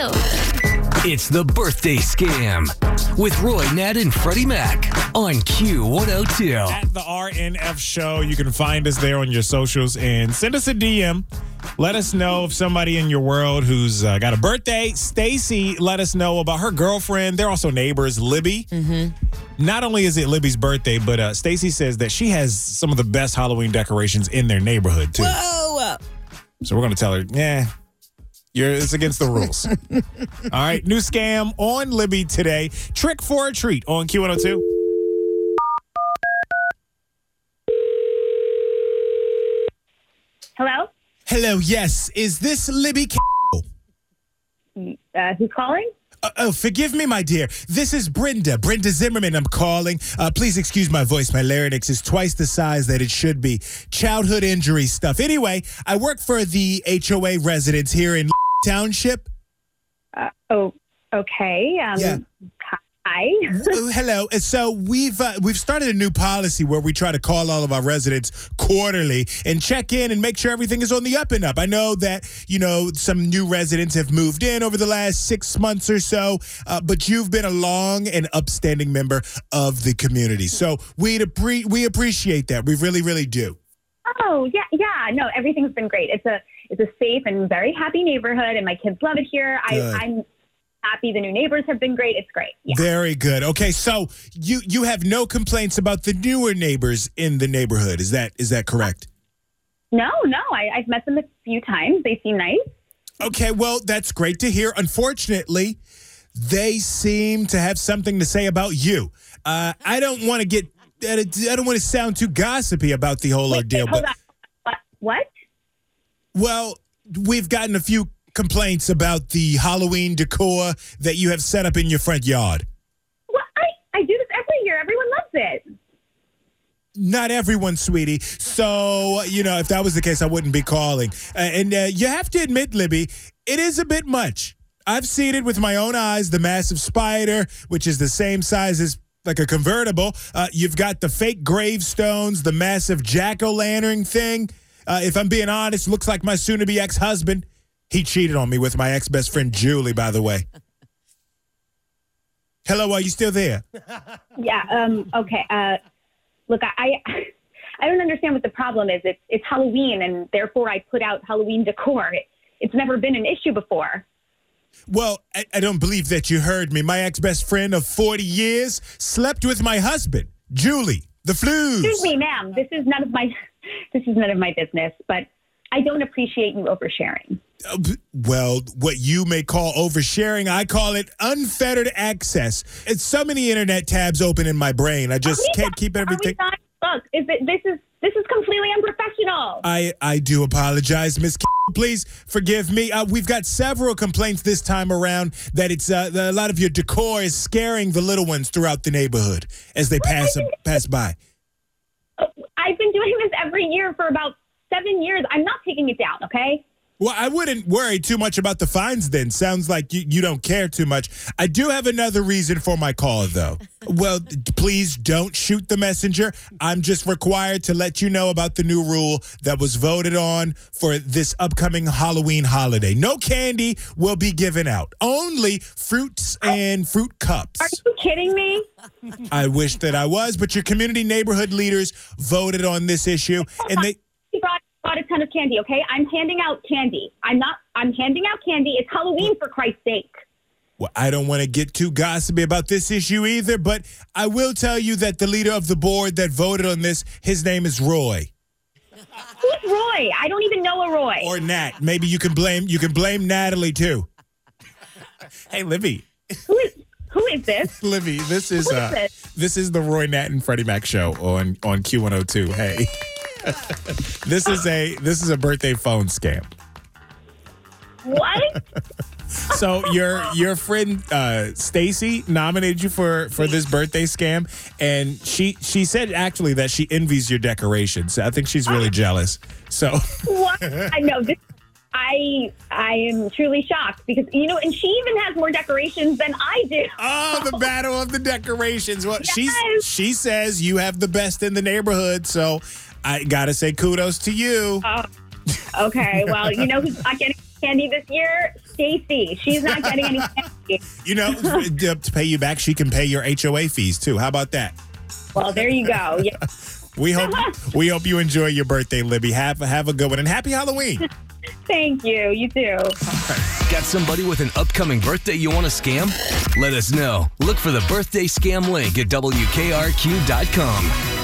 Q. It's the birthday scam with Roy Nat and Freddie Mac on Q102. At the RNF show, you can find us there on your socials and send us a DM. Let us know if somebody in your world who's uh, got a birthday. Stacy, let us know about her girlfriend. They're also neighbors, Libby. Mm-hmm. Not only is it Libby's birthday, but uh, Stacy says that she has some of the best Halloween decorations in their neighborhood too. Whoa! So we're going to tell her, yeah, you're, it's against the rules. All right, new scam on Libby today. Trick for a treat on Q102. Hello? Hello, yes. Is this Libby? Uh, who's calling? Uh, oh, forgive me, my dear. This is Brenda. Brenda Zimmerman, I'm calling. Uh, please excuse my voice. My larynx is twice the size that it should be. Childhood injury stuff. Anyway, I work for the HOA residents here in Township. Uh, oh, okay. Um, Yeah. Hi. Uh, Hello. Uh, So we've uh, we've started a new policy where we try to call all of our residents quarterly and check in and make sure everything is on the up and up. I know that you know some new residents have moved in over the last six months or so, uh, but you've been a long and upstanding member of the community. So we appre- we appreciate that. We really, really do. Oh, yeah, yeah. No, everything's been great. It's a it's a safe and very happy neighborhood, and my kids love it here. I, I'm happy. The new neighbors have been great. It's great. Yeah. Very good. Okay, so you you have no complaints about the newer neighbors in the neighborhood. Is that is that correct? No, no. I, I've met them a few times. They seem nice. Okay, well, that's great to hear. Unfortunately, they seem to have something to say about you. Uh, I don't want to get. I don't want to sound too gossipy about the whole ordeal, wait, but on. Well, we've gotten a few complaints about the Halloween decor that you have set up in your front yard. What? I, I do this every year. Everyone loves it. Not everyone, sweetie. So, you know, if that was the case, I wouldn't be calling. Uh, and uh, you have to admit, Libby, it is a bit much. I've seen it with my own eyes the massive spider, which is the same size as like a convertible. Uh, you've got the fake gravestones, the massive jack o' lantern thing. Uh, if I'm being honest, looks like my soon to be ex husband. He cheated on me with my ex best friend, Julie, by the way. Hello, are you still there? Yeah. Um. Okay. Uh. Look, I. I I don't understand what the problem is. It's it's Halloween, and therefore I put out Halloween decor. It, it's never been an issue before. Well, I, I don't believe that you heard me. My ex best friend of 40 years slept with my husband, Julie, the flu. Excuse me, ma'am. This is none of my this is none of my business. But I don't appreciate you oversharing. Uh, Well, what you may call oversharing, I call it unfettered access. It's so many internet tabs open in my brain. I just can't keep everything. done? Look, is it this is this is completely unprofessional. I, I do apologize, Miss. K. Please forgive me. Uh, we've got several complaints this time around that it's uh, the, a lot of your decor is scaring the little ones throughout the neighborhood as they pass pass by. I've been doing this every year for about seven years. I'm not taking it down. Okay. Well, I wouldn't worry too much about the fines then. Sounds like you, you don't care too much. I do have another reason for my call, though. well, please don't shoot the messenger. I'm just required to let you know about the new rule that was voted on for this upcoming Halloween holiday. No candy will be given out, only fruits and fruit cups. Are you kidding me? I wish that I was, but your community neighborhood leaders voted on this issue, and they. Bought a ton of candy. Okay, I'm handing out candy. I'm not. I'm handing out candy. It's Halloween for Christ's sake. Well, I don't want to get too gossipy about this issue either, but I will tell you that the leader of the board that voted on this, his name is Roy Who's Roy? I don't even know a Roy. or Nat. Maybe you can blame you can blame Natalie too. hey, Libby, who is who is this? Libby, this is uh, this? this is the Roy Nat and Freddie Mac show on on Q102. Hey, this is a this is a birthday phone scam. What? So your your friend uh, Stacy nominated you for for this birthday scam, and she she said actually that she envies your decorations. I think she's really jealous. So what? I know this. I I am truly shocked because you know, and she even has more decorations than I do. oh, the battle of the decorations. Well, Yes. she says you have the best in the neighborhood. So I gotta say kudos to you. Oh, okay, well, you know who's not getting candy this year? Stacy. She's not getting any candy. You know, to pay you back, she can pay your HOA fees too. How about that? Well, there you go. Yeah. We hope we hope you enjoy your birthday, Libby. Have have a good one and happy Halloween. Thank you. You too. Got somebody with an upcoming birthday you want to scam? Let us know. Look for the birthday scam link at WKRQ.com.